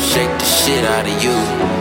shake the shit out of you.